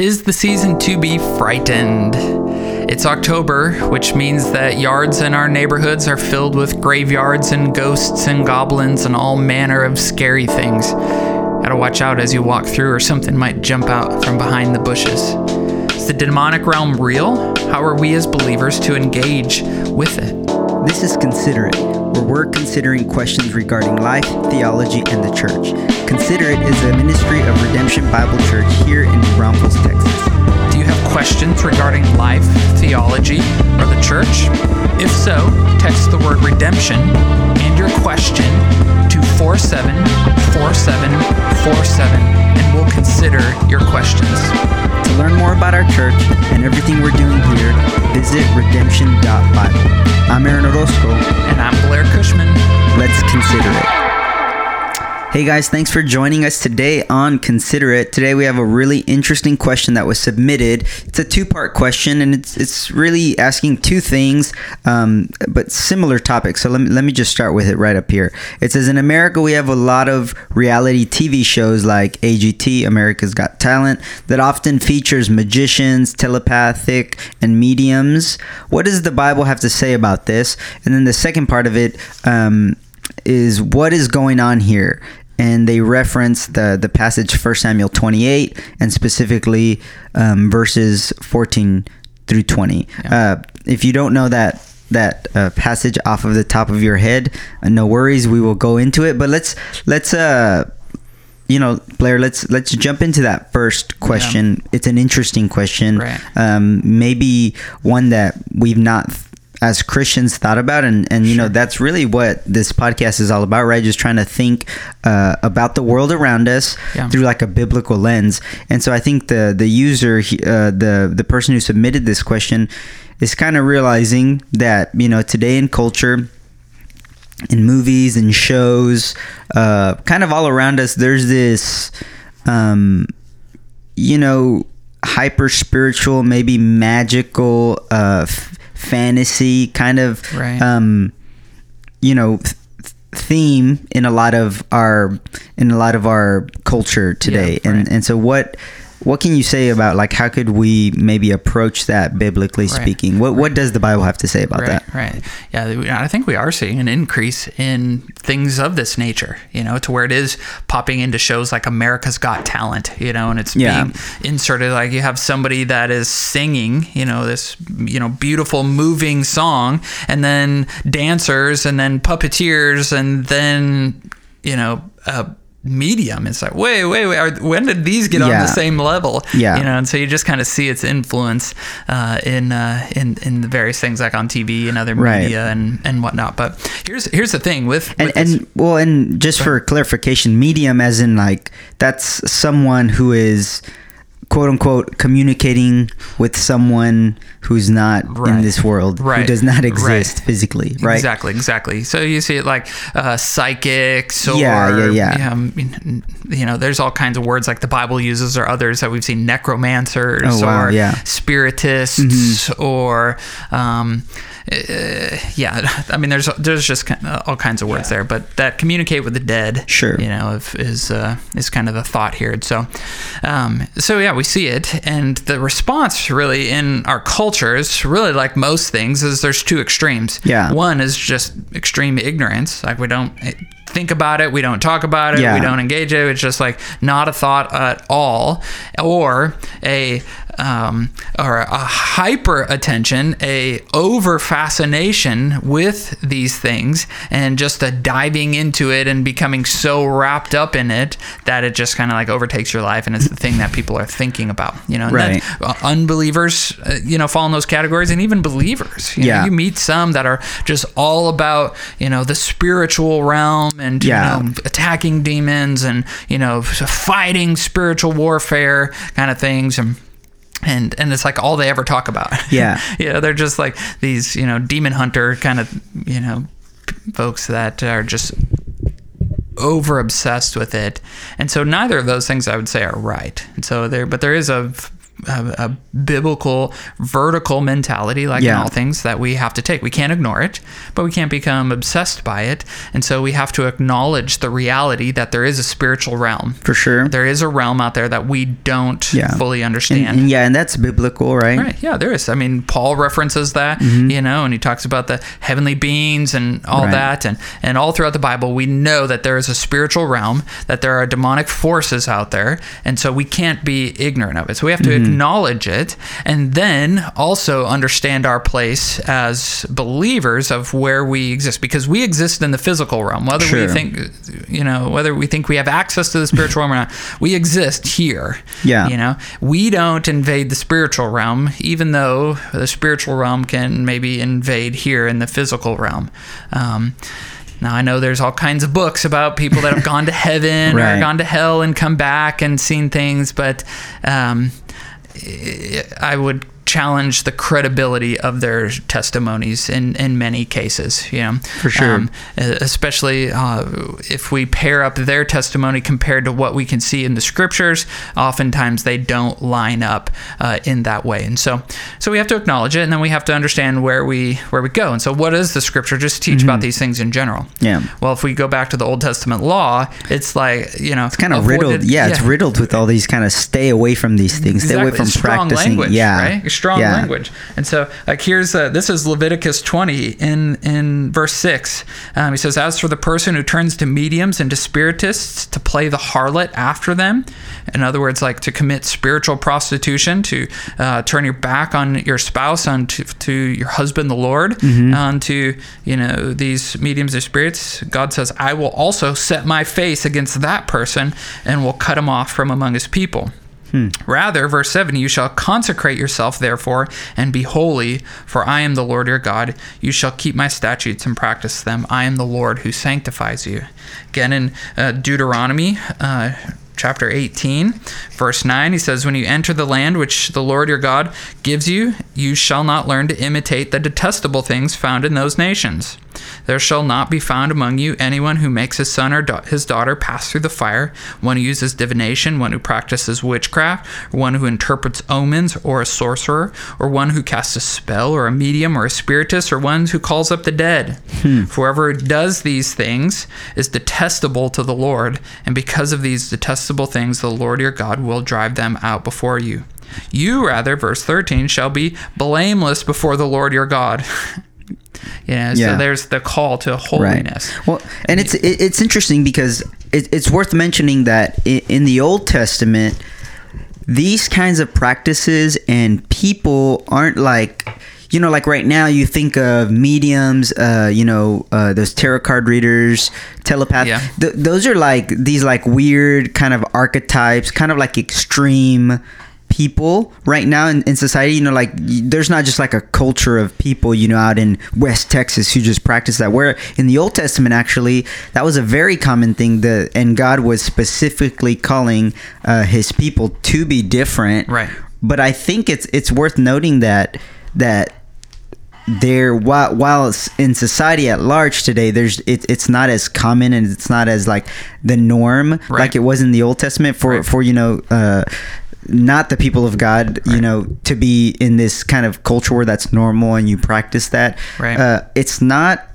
Tis the season to be frightened. It's October, which means that yards in our neighborhoods are filled with graveyards and ghosts and goblins and all manner of scary things. Gotta watch out as you walk through, or something might jump out from behind the bushes. Is the demonic realm real? How are we as believers to engage with it? This is Consider It, where we're considering questions regarding life, theology, and the church. Consider It is a ministry of Redemption Bible Church here in New Braunfels, Texas. Do you have questions regarding life, theology, or the church? If so, text the word redemption and your question 474747 and we'll consider your questions. To learn more about our church and everything we're doing here, visit redemption.bible. I'm Aaron Orozco. And I'm Blair Cushman. Let's consider it. Hey guys, thanks for joining us today on Consider It. Today we have a really interesting question that was submitted. It's a two-part question, and it's it's really asking two things, um, but similar topics. So let me let me just start with it right up here. It says in America we have a lot of reality TV shows like AGT, America's Got Talent, that often features magicians, telepathic, and mediums. What does the Bible have to say about this? And then the second part of it. Um, is what is going on here and they reference the the passage 1 Samuel 28 and specifically um, verses 14 through 20. Yeah. Uh, if you don't know that that uh, passage off of the top of your head, uh, no worries, we will go into it. But let's let's uh you know Blair, let's let's jump into that first question. Yeah. It's an interesting question, right. um, maybe one that we've not as Christians thought about, and and you sure. know that's really what this podcast is all about, right? Just trying to think uh, about the world around us yeah. through like a biblical lens. And so I think the the user, uh, the the person who submitted this question, is kind of realizing that you know today in culture. In movies and shows, uh, kind of all around us, there's this, um, you know, hyper spiritual, maybe magical uh, f- fantasy kind of right. um, you know th- theme in a lot of our in a lot of our culture today yeah, right. and and so what what can you say about like how could we maybe approach that biblically right. speaking? What what does the Bible have to say about right, that? Right. Yeah, I think we are seeing an increase in things of this nature. You know, to where it is popping into shows like America's Got Talent. You know, and it's yeah. being inserted like you have somebody that is singing. You know, this you know beautiful moving song, and then dancers, and then puppeteers, and then you know. Uh, medium. It's like, wait, wait, wait. Are, when did these get yeah. on the same level? Yeah. You know, and so you just kind of see its influence uh, in uh, in in the various things like on TV and other right. media and and whatnot. But here's here's the thing with, and with and well, and just for clarification, medium as in like that's someone who is quote unquote communicating with someone who's not right. in this world right. who does not exist right. physically right exactly exactly so you see it like uh, psychics or yeah, yeah, yeah. you know there's all kinds of words like the bible uses or others that we've seen necromancers oh, wow, or yeah. spiritists mm-hmm. or um, uh, yeah, I mean, there's there's just all kinds of words yeah. there, but that communicate with the dead, sure, you know, if, is uh, is kind of the thought here. So, um, so yeah, we see it, and the response really in our cultures, really like most things is there's two extremes. Yeah, one is just extreme ignorance, like we don't think about it, we don't talk about it, yeah. we don't engage it. It's just like not a thought at all, or a um, or a hyper attention, a over fascination with these things, and just a diving into it and becoming so wrapped up in it that it just kind of like overtakes your life, and it's the thing that people are thinking about. You know, and right? Then, uh, unbelievers, uh, you know, fall in those categories, and even believers. You yeah, know, you meet some that are just all about you know the spiritual realm and yeah. you know, attacking demons and you know fighting spiritual warfare kind of things and and and it's like all they ever talk about. Yeah, you know, they're just like these you know demon hunter kind of you know folks that are just over obsessed with it, and so neither of those things I would say are right. And so there, but there is a a, a biblical vertical mentality, like in all things, that we have to take. We can't ignore it, but we can't become obsessed by it. And so we have to acknowledge the reality that there is a spiritual realm. For sure. There is a realm out there that we don't Yeah. fully understand. and yeah, and that's biblical, right? Right. Yeah, there is. I mean, Paul references that, you know, and he talks about the heavenly beings and all Mm-hmm. That, and and all throughout the Bible, we know that there is a spiritual realm, that there are demonic forces out there, and so we can't be ignorant of it. So we have to Mm-hmm. Acknowledge it, and then also understand our place as believers of where we exist, because we exist in the physical realm, whether Sure. we think, you know, whether we think we have access to the spiritual realm or not, we exist here. Yeah. You know, we don't invade the spiritual realm, even though the spiritual realm can maybe invade here in the physical realm. Um, now I know there's all kinds of books about people that have gone to heaven Right. or gone to hell and come back and seen things, but um, I would challenge the credibility of their testimonies in, in many cases. You know, For sure. Um, especially uh, if we pair up their testimony compared to what we can see in the scriptures. Oftentimes they don't line up uh, in that way, and so so we have to acknowledge it, and then we have to understand where we where we go. And so, what does the scripture just teach about these things in general? Mm-hmm. Yeah. Well, if we go back to the Old Testament law, it's like you know, It's kind of riddled. Yeah, it's riddled with all these kind of stay away from these things. Stay away from strong practicing. language, yeah. right? Strong yeah. language. And so, like, here's uh, this is Leviticus 20 in in verse six. Um, he says, "As for the person who turns to mediums and to spiritists to play the harlot after them, in other words, like to commit spiritual prostitution, to uh, turn your back on your spouse, on to, to your husband, the Lord, Mm-hmm. onto you know these mediums or spirits." God says, "I will also set my face against that person and will cut him off from among his people." Rather, verse 7 You shall consecrate yourself, therefore, and be holy, for I am the Lord your God. You shall keep my statutes and practice them. I am the Lord who sanctifies you. Again, in uh, Deuteronomy, uh, chapter 18, verse 9, he says, When you enter the land which the Lord your God gives you, you shall not learn to imitate the detestable things found in those nations. There shall not be found among you anyone who makes his son or da- his daughter pass through the fire, one who uses divination, one who practices witchcraft, or one who interprets omens, or a sorcerer, or one who casts a spell, or a medium, or a spiritist, or one who calls up the dead. Hmm. For Whoever does these things is detestable to the Lord, and because of these detestable things, the Lord your God will drive them out before you. You, rather, verse 13, shall be blameless before the Lord your God. yeah, Yeah. so there's the call to holiness. Right. Well, and it's it, it's interesting because it, it's worth mentioning that in the Old Testament, these kinds of practices and people aren't like you know like right now you think of mediums uh you know uh those tarot card readers telepath Yeah. Th- those are like these like weird kind of archetypes kind of like extreme people right now in, in society you know like there's not just like a culture of people you know out in west texas who just practice that where in the old testament actually that was a very common thing that and god was specifically calling uh, his people to be different Right. but i think it's it's worth noting that that there while while it's in society at large today there's it, it's not as common and it's not as like the norm Right. like it was in the old testament for Right. for you know uh not the people of god you know to be in this kind of culture where that's normal and you practice that Right. uh it's not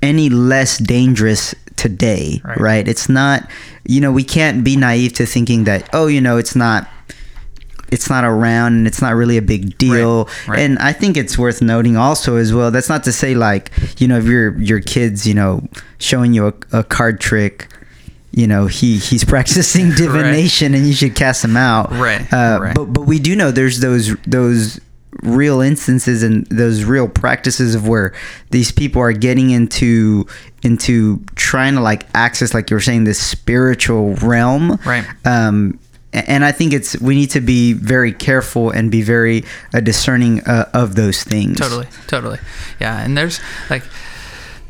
any less dangerous today right it's not you know we can't be naive to thinking that oh you know it's not it's not around and it's not really a big deal Right, right. and i think it's worth noting also as well that's not to say like you know if your your kids you know showing you a, a card trick you know he he's practicing divination and you should cast him out Right, uh, right. but but we do know there's those those real instances and those real practices of where these people are getting into into trying to like access like you were saying this spiritual realm Right. um and I think it's we need to be very careful and be very uh, discerning uh, of those things. Totally, totally. Yeah, and there's like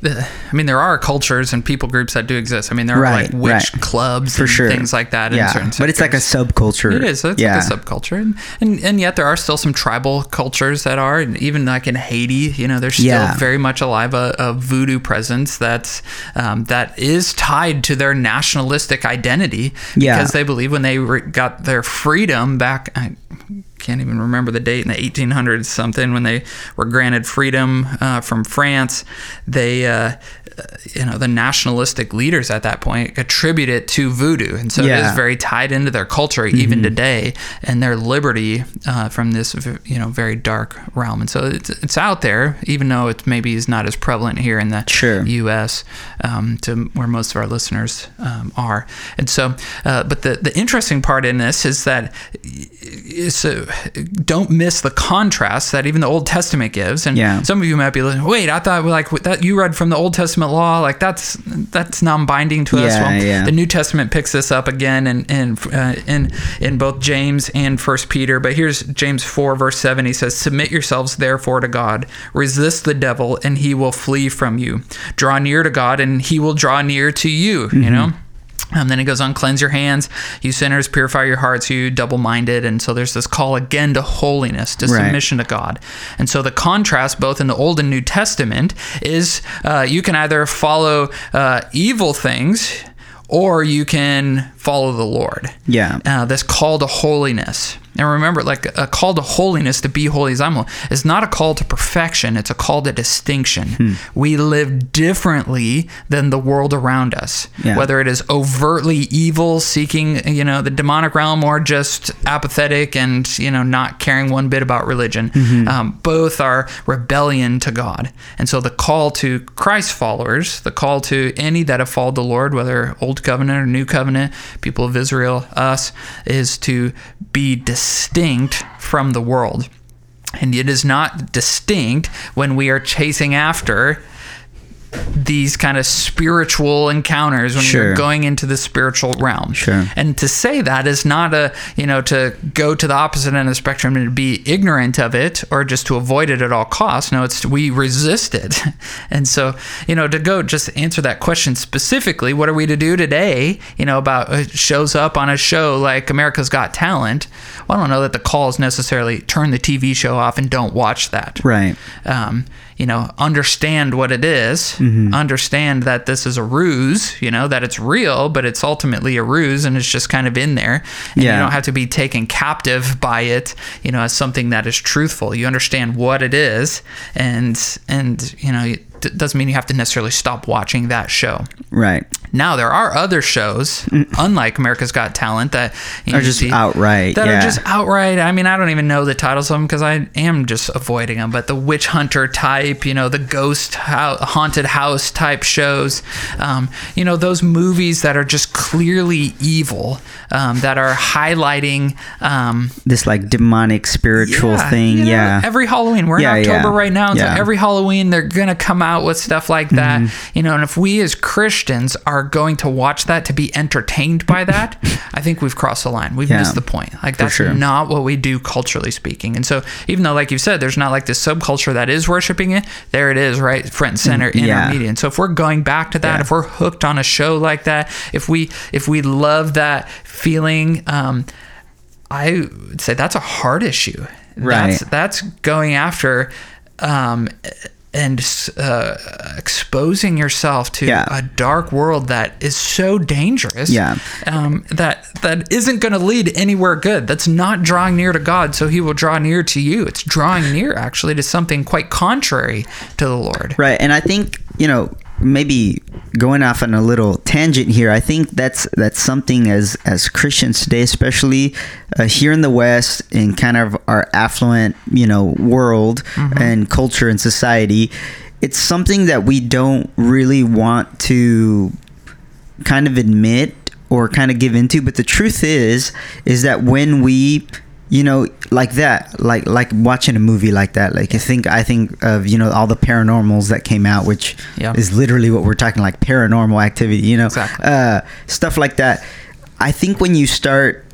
I mean, there are cultures and people groups that do exist. I mean, there are Right, like witch right. clubs For and sure. things like that. in yeah, certain but it's like a subculture. It is. It's yeah. like a subculture, and, and and yet there are still some tribal cultures that are, and even like in Haiti, you know, there's still Yeah. very much alive a, a voodoo presence that's um, that is tied to their nationalistic identity because they believe when they re- got their freedom back. I, can't even remember the date in the 1800s something when they were granted freedom uh, from France. They, uh, you know, the nationalistic leaders at that point attribute it to voodoo, and so it Yeah. Mm-hmm. very tied into their culture even today and their liberty uh, from this, you know, very dark realm. And so it's, it's out there, even though it maybe is not as prevalent here in the Sure. U.S. Um, to where most of our listeners um, are. And so, uh, but the the interesting part in this is that uh, don't miss the contrast that even the Old Testament gives. And Yeah. some of you might be like, "Wait, I thought like that you read from the Old Testament law, like that's that's non-binding to us." Well, yeah. the New Testament picks this up again in in uh, in in both James and First Peter. But here's James four verse seven. He says, "Submit yourselves therefore to God. Resist the devil, and he will flee from you. Draw near to God, and he will draw near to you." You Mm-hmm. know. Um, then it goes on, cleanse your hands, you sinners, purify your hearts, you double minded. And so there's this call again to holiness, to Right. submission to God. And so the contrast, both in the Old and New Testament, is uh, you can either follow uh, evil things or you can follow the Lord. Yeah. Uh, this call to holiness. And remember, like a call to holiness, to be holy as I'm holy, is not a call to perfection. It's a call to distinction. Hmm. We live differently than the world around us. Yeah. Whether it is overtly evil, seeking, you know, the demonic realm, or just apathetic and, you know, not caring one bit about religion, Mm-hmm. um, both are rebellion to God. And so the call to Christ followers, the call to any that have followed the Lord, whether Old Covenant or New Covenant, people of Israel, us, is to be distinct from the world. And it is not distinct when we are chasing after these kind of spiritual encounters when Sure. you're going into the spiritual realm. Sure. And to say that is not a, you know, to go to the opposite end of the spectrum and be ignorant of it or just to avoid it at all costs. No, it's we resist it. And so, you know, to go just answer that question specifically, what are we to do today, you know, about uh, shows up on a show like America's Got Talent? Well, I don't know that the call is necessarily turn the TV show off and don't watch that Right. um, you know, understand what it is, Mm-hmm. understand that this is a ruse, you know, that it's real, but it's ultimately a ruse and it's just kind of in there. And Yeah. you don't have to be taken captive by it, you know, as something that is truthful. You understand what it is, and and you know, d- doesn't mean you have to necessarily stop watching that show. Right. Now there are other shows, unlike America's Got Talent, that you Mm. Are just see- outright, That yeah. are just outright. I mean, I don't even know the titles of them because I am just avoiding them. But the witch hunter type, you know, the ghost haunted house type shows, um, you know, those movies that are just clearly evil, um, that are highlighting. Um, This like demonic spiritual thing. you know, yeah. Every Halloween, we're Yeah, in October yeah. right now. and so Yeah. Mm-hmm. every Halloween, they're gonna come out with stuff like that. You know, and if we as Christians are going to watch that to be entertained by that, I think we've crossed the line. We've Yeah, missed the point. Like that's sure. not what we do culturally speaking. And so, even though, like you said, there's not like this subculture that is worshiping it, there it is, right, front and center in Mm, yeah. our media. And so, if we're going back to that, Yeah. if we're hooked on a show like that, if we if we love that feeling. Um, I would say that's a heart issue. Right. That's that's going after um, and uh, exposing yourself to Yeah. a dark world that is so dangerous. Yeah. Um, that that isn't going to lead anywhere good. That's not drawing near to God, so He will draw near to you. It's drawing near actually to something quite contrary to the Lord. Right, and I think you know maybe going off on a little tangent here. I think that's that's something as as Christians today, especially uh, here in the West, in kind of our affluent you know world and culture and society, it's something that we don't really want to kind of admit or kind of give into but the truth is is that when we you know like that like like watching a movie like that like i think i think of you know all the paranormals that came out which Yeah. is literally what we're talking like paranormal activity you know Exactly. uh stuff like that i think when you start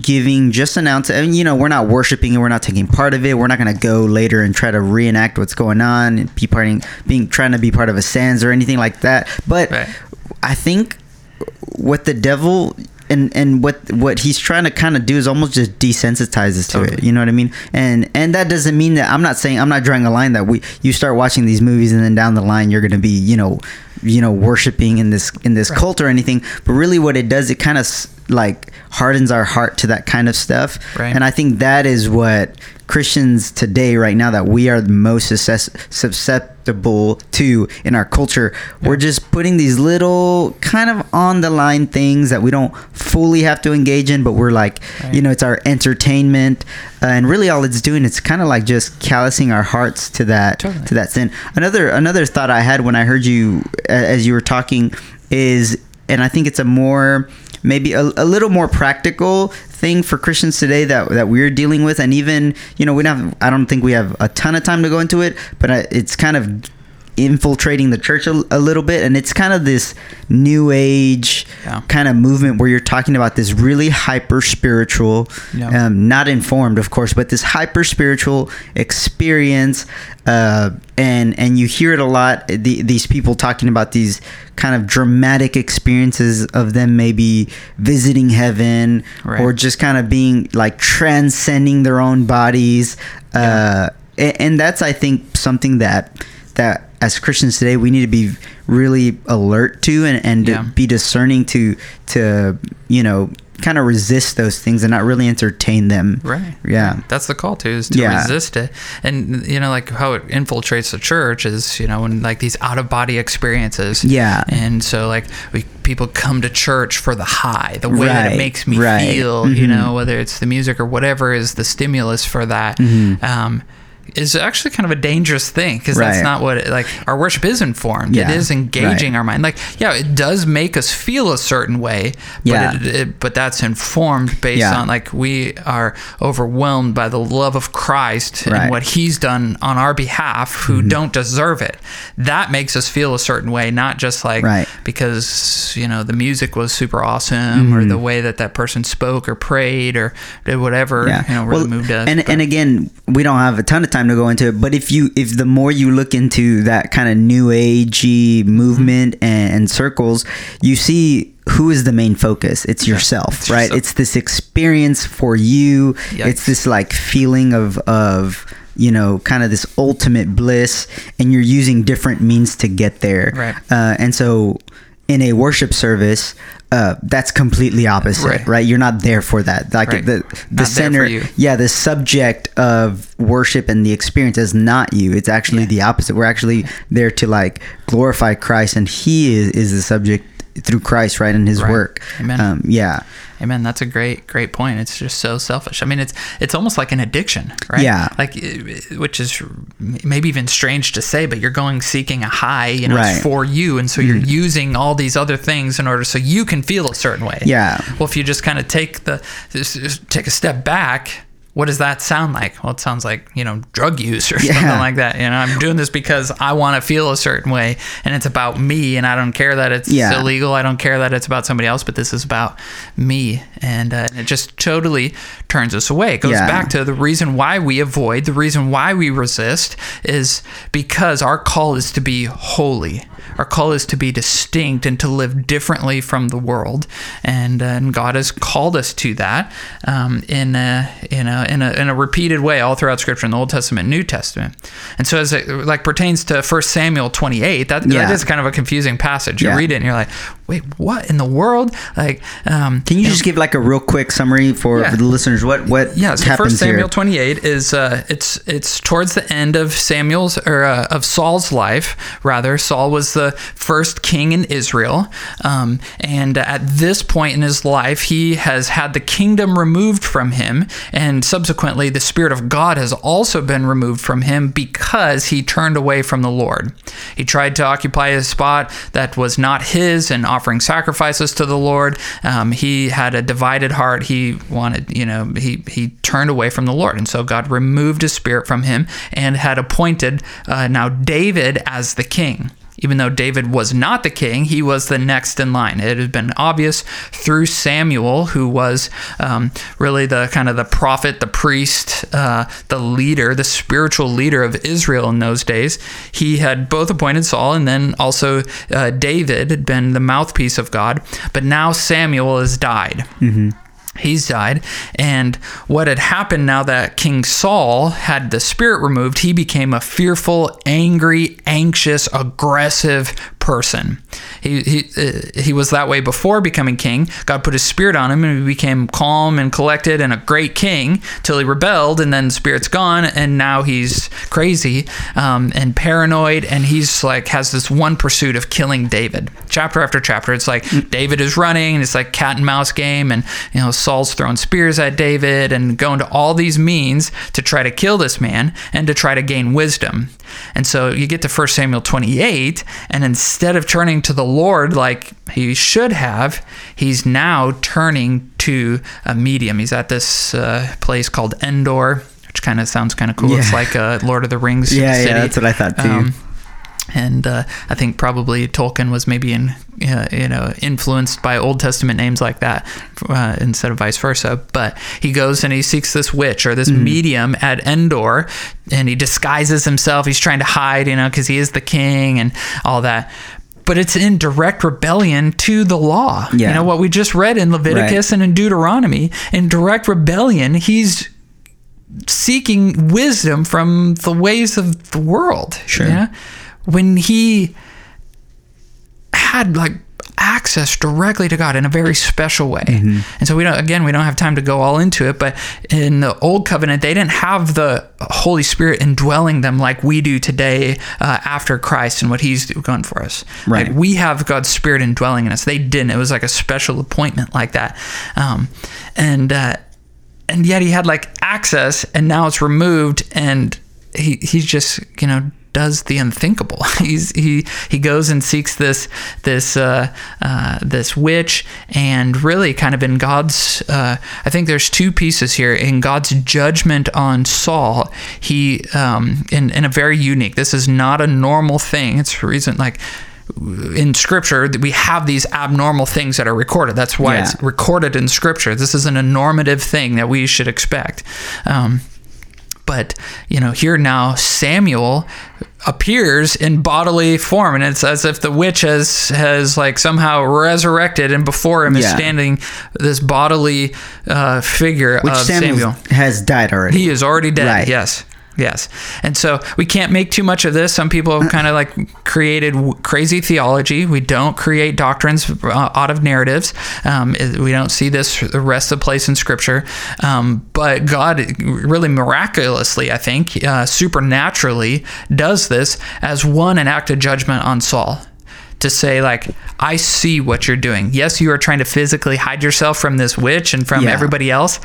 giving just announce and you know we're not worshiping and we're not taking part of it we're not going to go later and try to reenact what's going on and be parting being trying to be part of a séance or anything like that but Right. i think what the devil and and what what he's trying to kind of do is almost just desensitize us to it you know what i mean? And and that doesn't mean that i'm not saying i'm not drawing a line that we you start watching these movies and then down the line you're going to be you know you know worshiping in this in this cult or anything but really what it does it kind of like hardens our heart to that kind of stuff Right. and i think that is what christians today right now that we are the most susceptible to in our culture we're just putting these little kind of on the line things that we don't fully have to engage in but we're like Right. you know it's our entertainment uh, and really all it's doing it's kind of like just callousing our hearts to that Totally. to that sin another another thought i had when i heard you as you were talking is and i think it's a more maybe a, a little more practical thing for christians today that that we're dealing with. And even you know we don't have, i don't think we have a ton of time to go into it but uh, it's kind of infiltrating the church a, a little bit and it's kind of this new age Yeah. kind of movement where you're talking about this really hyper spiritual Yeah. um, not informed of course but this hyper spiritual experience uh, and and you hear it a lot the, these people talking about these kind of dramatic experiences of them maybe visiting heaven Right. or just kind of being like transcending their own bodies uh, a- and that's i think something that that as Christians today we need to be really alert to and, and to Yeah. be discerning to to you know kind of resist those things and not really entertain them Right. yeah That's the call to is to Yeah. resist it. And you know, like how it infiltrates the church is, you know, when like these out of body experiences. Yeah. And so like we people come to church for the high, the way that it makes me right. feel, you Mhm. know, whether it's the music or whatever is the stimulus for that. Mm-hmm. Um is actually kind of a dangerous thing because Right. that's not what it, like our worship is informed. Yeah, It is engaging right. our mind. Like yeah, it does make us feel a certain way, but Yeah. it, it, but that's informed based Yeah. on like we are overwhelmed by the love of Christ Right. Mm-hmm. and what He's done on our behalf, who don't deserve it. That makes us feel a certain way, not just like because you know the music was super awesome or Mm-hmm. the way that that person spoke or prayed or did whatever you know really moved us. and But- and again, we don't have a ton of time to go into it, but if you if the more you look into that kind of new agey movement Mm-hmm. and, and circles, you see who is the main focus. It's yourself, it's right? yourself. It's this experience for you. Yikes. It's this like feeling of of you know kind of this ultimate bliss, and you're using different means to get there. Right. Uh, and so in a worship service. Uh, that's completely opposite, Right. right. You're not there for that. Like Right. the the Not center, yeah, the subject of worship and the experience is not you. It's actually the opposite. We're actually there to like glorify Christ, and He is, is the subject through Christ, right, in His Right. work. Amen. Um, yeah, Amen. That's a great, great point. It's just so selfish. I mean, it's it's almost like an addiction, right? Yeah. Like, uh, which is maybe even strange to say, but you're going seeking a high, you know, Right. Mm-hmm. it's for you, and so you're using all these other things in order so you can feel a certain way. Yeah. Well, if you just kind of take the take a step back. What does that sound like? Well, it sounds like, you know, drug use or Yeah. something like that. You know, I'm doing this because I want to feel a certain way and it's about me and I don't care that it's Yeah. illegal. I don't care that it's about somebody else, but this is about me. And uh, it just totally turns us away. It goes Yeah. back to the reason why we avoid, the reason why we resist is because our call is to be holy. Our call is to be distinct and to live differently from the world. And, uh, and God has called us to that um, in, a, in, a, in, a, in a repeated way all throughout Scripture in the Old Testament, New Testament. And so as it like pertains to 1 Samuel 28, that, that Yeah. is kind of a confusing passage. You Yeah. read it and you're like, wait, what in the world? Like, um, can you just give like a real quick summary for, Yeah. for the listeners? What what yeah, so happens First Samuel here? 28 is uh, it's it's towards the end of Samuel's or uh, of Saul's life. Rather, Saul was the first king in Israel, um, and at this point in his life, he has had the kingdom removed from him, and subsequently, the Spirit of God has also been removed from him because he turned away from the Lord. He tried to occupy a spot that was not his and offering sacrifices to the Lord. Um, he had a divided heart. He wanted, you know, he he turned away from the Lord, and so God removed His Spirit from him and had appointed uh, now David as the king. Even though David was not the king, he was the next in line. It had been obvious through Samuel, who was um, really the kind of the prophet, the priest, uh, the leader, the spiritual leader of Israel in those days. He had both appointed Saul, and then also uh, David had been the mouthpiece of God. But now Samuel has died. Mm-hmm he's died. And what had happened now that king saul had the spirit removed he became a fearful angry anxious aggressive person. He he, uh, he was that way before becoming king. God put his spirit on him and he became calm and collected and a great king till he rebelled and then the spirit's gone and now he's crazy um, and paranoid and he's like has this one pursuit of killing david. Chapter after chapter. It's like david is running and it's like cat and mouse game and you know Saul's throwing spears at David and going to all these means to try to kill this man and to try to gain wisdom. And so you get to 1 Samuel 28, and instead of turning to the Lord like he should have, he's now turning to a medium. He's at this uh, place called Endor, which kind of sounds kind of cool. Yeah. It's like a Lord of the Rings Yeah, city. yeah, that's what I thought too. Um, and uh, I think probably Tolkien was maybe in uh, you know influenced by Old Testament names like that uh, instead of vice versa. But he goes and he seeks this witch or this medium at Endor, and he disguises himself. He's trying to hide, you know, because he is the king and all that. But it's in direct rebellion to the law. Yeah. You know what we just read in Leviticus and in Deuteronomy. In direct rebellion, he's seeking wisdom from the ways of the world. Sure. Yeah. When he had like access directly to God in a very special way. Mm-hmm. And so we don't again we don't have time to go all into it, but in the old covenant they didn't have the Holy Spirit indwelling them like we do today uh, after Christ and what he's done for us. Right. Like we have God's spirit indwelling in us. They didn't. It was like a special appointment like that. Um, and uh, and yet he had like access and now it's removed and he he's just you know does the unthinkable. He's he he goes and seeks this this uh, uh, this witch and really kind of in God's uh, I think there's two pieces here. In God's judgment on Saul he um, in in a very unique this is not a normal thing. It's a reason like in scripture we have these abnormal things that are recorded. That's why Yeah. it's recorded in scripture. This isn't a normative thing that we should expect. Um, but you know here now samuel appears in bodily form and it's as if the witch has has like somehow resurrected and before him is standing this bodily uh, figure Which of Samuel samuel has died already. he is already dead. Right. Yes. Yes. And so we can't make too much of this. Some people have kind of like created w- crazy theology. We don't create doctrines uh, out of narratives. Um, we don't see this the rest of the place in scripture. Um, but God really miraculously, I think, uh, supernaturally does this as one, an act of judgment on Saul to say like i see what you're doing yes you are trying to physically hide yourself from this witch and from Yeah. everybody else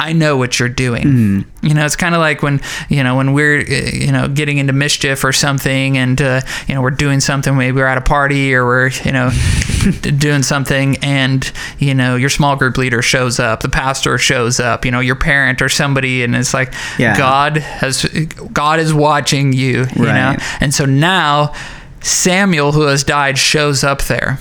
I know what you're doing. Mm-hmm. You know, it's kind of like when you know when we're uh, you know getting into mischief or something, and uh, you know we're doing something. Maybe we're at a party or we're you know doing something, and you know your small group leader shows up, the pastor shows up, you know your parent or somebody, and it's like Yeah. God has God is watching you. You know, and so now Samuel, who has died, shows up there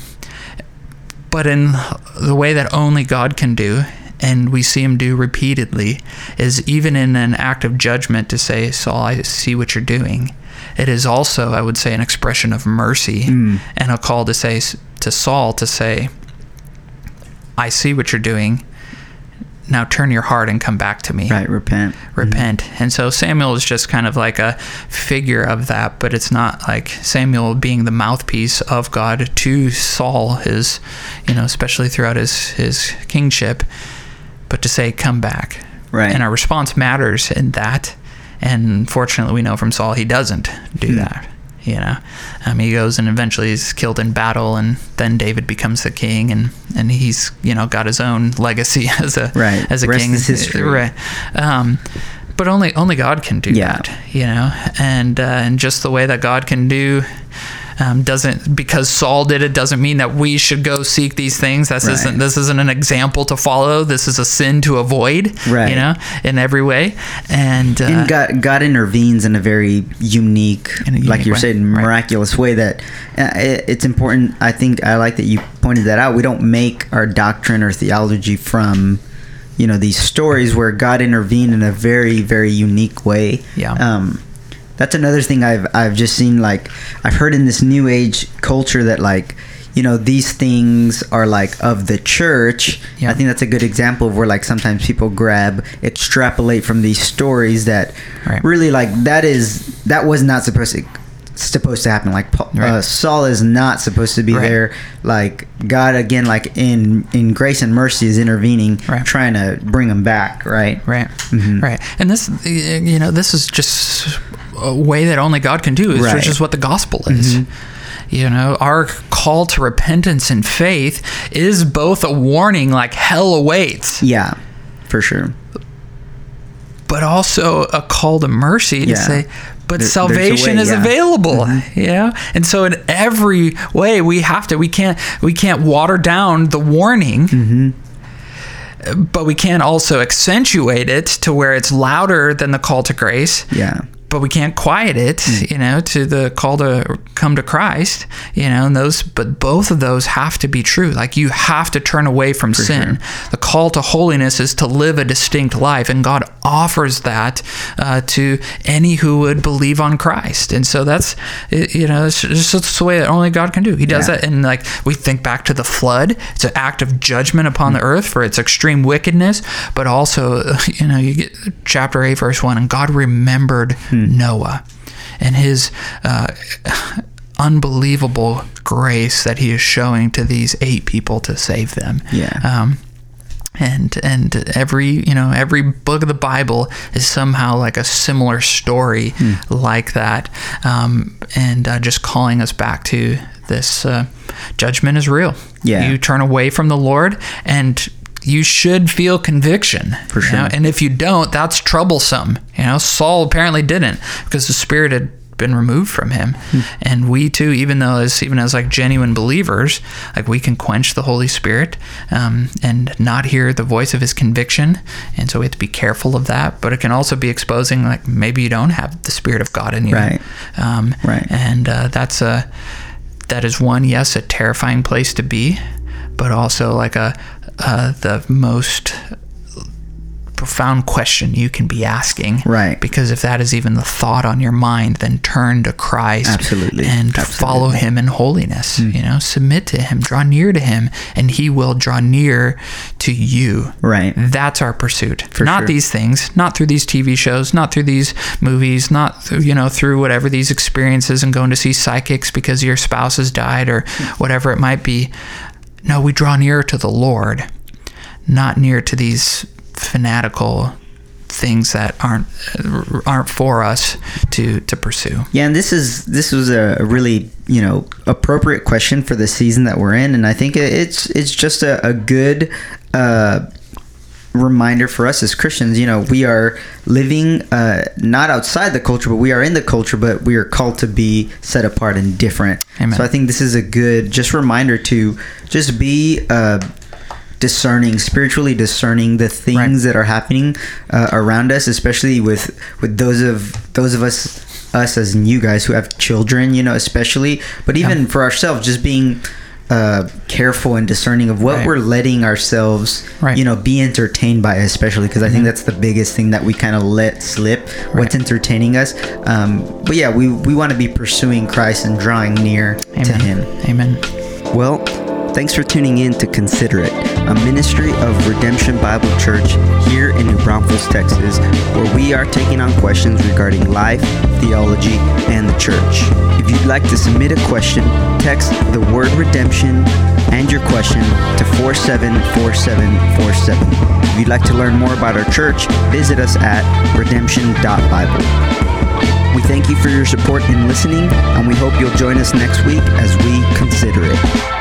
but in the way that only God can do, and we see him do repeatedly, is even in an act of judgment to say, Saul, I see what you're doing. It is also, I would say, an expression of mercy hmm. and a call to say to Saul to say, I see what you're doing. Now turn your heart and come back to me Right, repent. repent. Mm-hmm. And so Samuel is just kind of like a figure of that, but it's not like Samuel being the mouthpiece of God to Saul, his, you know, especially throughout his his kingship, but to say, "Come back." Right. And our response matters in that. And fortunately, we know from Saul he doesn't do that. You know, um, he goes and eventually is killed in battle, and then David becomes the king, and and he's you know got his own legacy as a Right. as a Rest king. is history. Right. Um, but only only God can do Yeah. that, you know, and uh, and just the way that God can do Um, doesn't because Saul did it doesn't mean that we should go seek these things. This Right. isn't this isn't an example to follow. This is a sin to avoid. Right. You know, in every way. And, uh, and God, God intervenes in a very unique, a like you're way, saying, right. miraculous way. That uh, it, it's important. I think I like that you pointed that out. We don't make our doctrine or theology from, you know, these stories where God intervened in a very, very unique way. Yeah. Um, that's another thing I've I've just seen. Like I've heard in this new age culture that like. You know these things are like of the church. Yeah. I think that's a good example of where like sometimes people grab, extrapolate from these stories that Right. really like that is that was not supposed to supposed to happen like Paul, uh, Right. Saul is not supposed to be Right. there like God again like in in grace and mercy is intervening Right. trying to bring him back right Right, Mhm. right, and this, you know, this is just a way that only God can do, is Right. which is what the gospel is. You know, our call to repentance and faith is both a warning, like hell awaits, yeah for sure but also a call to mercy to Yeah. say, but There- salvation way, is yeah. Mm-hmm. available. Yeah, and so in every way, we have to. We can't. We can't water down the warning. Mm-hmm. But we can also accentuate it to where it's louder than the call to grace. yeah but we can't quiet it, Hmm. you know, to the call to come to Christ, you know, and those, but both of those have to be true. Like you have to turn away from sin. The call to holiness is to live a distinct life, and God offers that uh, to any who would believe on Christ. And so that's, you know, it's just the way that only God can do. He does Yeah. that, and like we think back to the flood, it's an act of judgment upon Hmm. the earth for its extreme wickedness, but also, you know, you get chapter 8, verse 1, and God remembered Hmm. Noah and his uh, unbelievable grace that he is showing to these eight people to save them. Yeah. Um, and and every you know every book of the Bible is somehow like a similar story Hmm. like that, um, and uh, just calling us back to this uh, judgment is real. Yeah. you turn away from the Lord and. You should feel conviction. For you know? And if you don't, that's troublesome. You know, Saul apparently didn't because the Spirit had been removed from him. Hmm. And we too, even though as even as like genuine believers, like we can quench the Holy Spirit um, and not hear the voice of His conviction. And so we have to be careful of that. But it can also be exposing like maybe you don't have the Spirit of God in you. Right. Um, Right. And uh, that's a that is one yes a terrifying place to be, but also like a uh, the most profound question you can be asking. Right. Because if that is even the thought on your mind, then turn to Christ Absolutely. and Absolutely. Hmm. follow him in holiness. You know, submit to him, draw near to him, and he will draw near to you. Right. That's our pursuit. For not sure. these things, not through these TV shows, not through these movies, not through, you know, through whatever these experiences and going to see psychics because your spouse has died or whatever it might be. No, we draw near to the Lord, not near to these fanatical things that aren't aren't for us to to pursue. Yeah, and this is this was a, a really you know appropriate question for the season that we're in, and I think it's it's just a, a good uh, reminder for us as Christians. You know, we are living uh, not outside the culture, but we are in the culture, but we are called to be set apart and different. Amen. So I think this is a good just reminder to just be. Uh, discerning spiritually discerning the things Right. that are happening uh, around us especially with with those of those of us us as you guys who have children you know especially but even Yeah. for ourselves just being uh, careful and discerning of what Right. we're letting ourselves Right. Mm-hmm. you know be entertained by especially because i think that's the biggest thing that we kind of let slip what's entertaining us um, but yeah we we want to be pursuing christ and drawing near to Amen. him Amen. well, thanks for tuning in to Consider It, a ministry of Redemption Bible Church here in New Braunfels, Texas, where we are taking on questions regarding life, theology, and the church. If you'd like to submit a question, text the word redemption and your question to 474747. If you'd like to learn more about our church, visit us at redemption.bible. We thank you for your support in listening, and we hope you'll join us next week as we consider it.